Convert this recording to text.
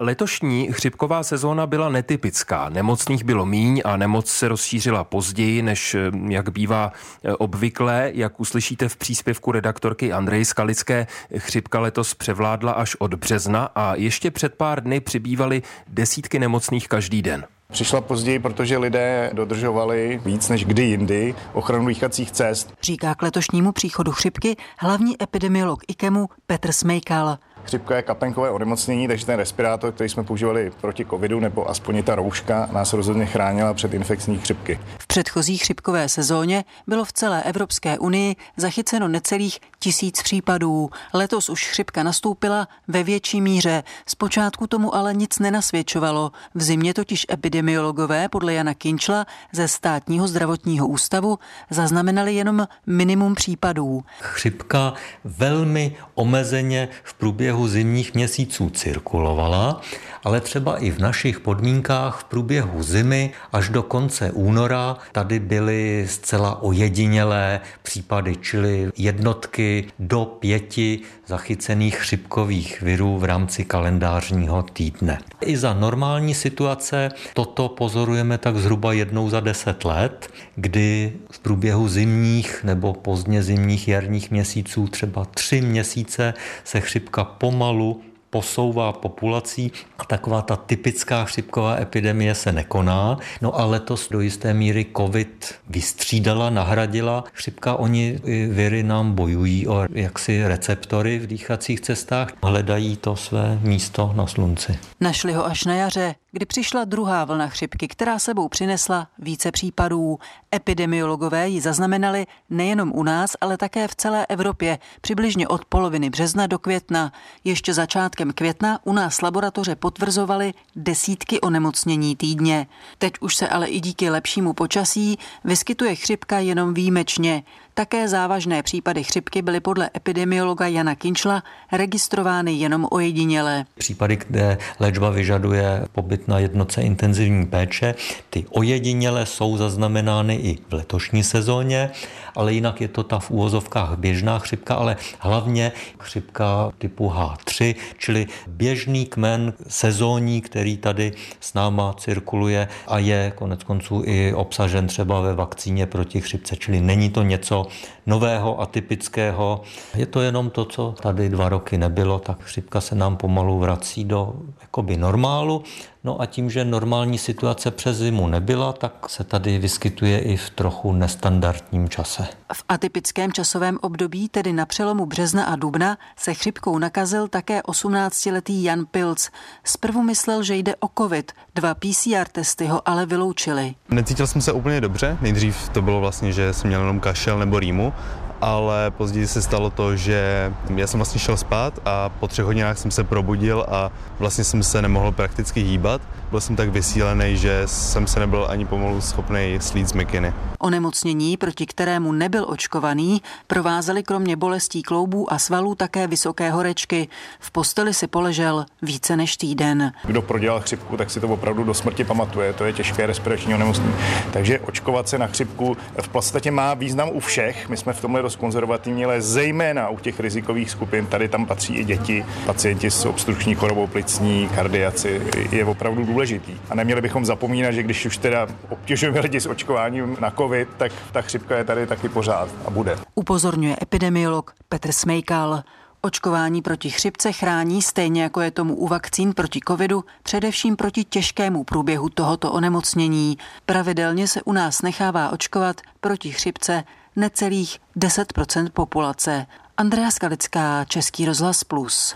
Letošní chřipková sezóna byla netypická. Nemocných bylo míň a nemoc se rozšířila později, než eh, jak bývá eh, obvyklé. Jak uslyšíte v příspěvku redaktorky Andrej Skalické, chřipka letos převládla až od března a ještě před pár dny přibývaly desítky nemocných každý den. Přišla později, protože lidé dodržovali víc než kdy jindy ochranu dýchacích cest. Říká k letošnímu příchodu chřipky hlavní epidemiolog IKEMu Petr Smejkal. Chřipka je kapenkové onemocnění, takže ten respirátor, který jsme používali proti covidu, nebo aspoň ta rouška, nás rozhodně chránila před infekční chřipky. V předchozí chřipkové sezóně bylo v celé Evropské unii zachyceno necelých tisíc případů. Letos už chřipka nastoupila ve větší míře. Zpočátku tomu ale nic nenasvědčovalo. V zimě totiž epidemiologové podle Jana Kinčla ze státního zdravotního ústavu zaznamenali jenom minimum případů. Chřipka velmi omezeně v průběhu průběhu zimních měsíců cirkulovala, ale třeba i v našich podmínkách v průběhu zimy až do konce února tady byly zcela ojedinělé případy, čili jednotky do pěti zachycených chřipkových virů v rámci kalendářního týdne. I za normální situace toto pozorujeme tak zhruba jednou za deset let, kdy v průběhu zimních nebo pozdně zimních jarních měsíců třeba tři měsíce se chřipka pomalu posouvá populací a taková ta typická chřipková epidemie se nekoná. No a letos do jisté míry covid vystřídala, nahradila. Chřipka, oni viry nám bojují o jaksi receptory v dýchacích cestách, hledají to své místo na slunci. Našli ho až na jaře, kdy přišla druhá vlna chřipky, která sebou přinesla více případů. Epidemiologové ji zaznamenali nejenom u nás, ale také v celé Evropě, přibližně od poloviny března do května. Ještě začátkem května u nás laboratoře potvrzovaly desítky onemocnění týdně. Teď už se ale i díky lepšímu počasí vyskytuje chřipka jenom výjimečně. Také závažné případy chřipky byly podle epidemiologa Jana Kinčla registrovány jenom ojedinělé. Případy, kde léčba vyžaduje pobyt na jednoce intenzivní péče, ty ojedinělé jsou zaznamenány i v letošní sezóně, ale jinak je to ta v úvozovkách běžná chřipka, ale hlavně chřipka typu H3, čili běžný kmen sezónní, který tady s náma cirkuluje a je konec konců i obsažen třeba ve vakcíně proti chřipce, čili není to něco nového, atypického. Je to jenom to, co tady dva roky nebylo, tak chřipka se nám pomalu vrací do jakoby normálu. No a tím, že normální situace přes zimu nebyla, tak se tady vyskytuje i v trochu nestandardním čase. V atypickém časovém období, tedy na přelomu března a dubna, se chřipkou nakazil také 18-letý Jan Pilc. Zprvu myslel, že jde o covid. Dva PCR testy ho ale vyloučili. Necítil jsem se úplně dobře. Nejdřív to bylo vlastně, že jsem měl jenom kašel nebo rýmu ale později se stalo to, že já jsem vlastně šel spát a po třech hodinách jsem se probudil a vlastně jsem se nemohl prakticky hýbat. Byl jsem tak vysílený, že jsem se nebyl ani pomalu schopný slít z mikiny. Onemocnění, proti kterému nebyl očkovaný, provázely kromě bolestí kloubů a svalů také vysoké horečky. V posteli si poležel více než týden. Kdo prodělal chřipku, tak si to opravdu do smrti pamatuje. To je těžké respirační onemocnění. Takže očkovat se na chřipku v podstatě má význam u všech. My jsme v tomhle dost konzervativní, ale zejména u těch rizikových skupin. Tady tam patří i děti, pacienti s obstrukční chorobou plicní, kardiaci. Je opravdu důležitý. A neměli bychom zapomínat, že když už teda obtěžujeme lidi s očkováním na COVID, tak ta chřipka je tady taky pořád a bude. Upozorňuje epidemiolog Petr Smejkal. Očkování proti chřipce chrání stejně jako je tomu u vakcín proti covidu, především proti těžkému průběhu tohoto onemocnění. Pravidelně se u nás nechává očkovat proti chřipce necelých 10% populace. Andrea Skalická, Český rozhlas Plus.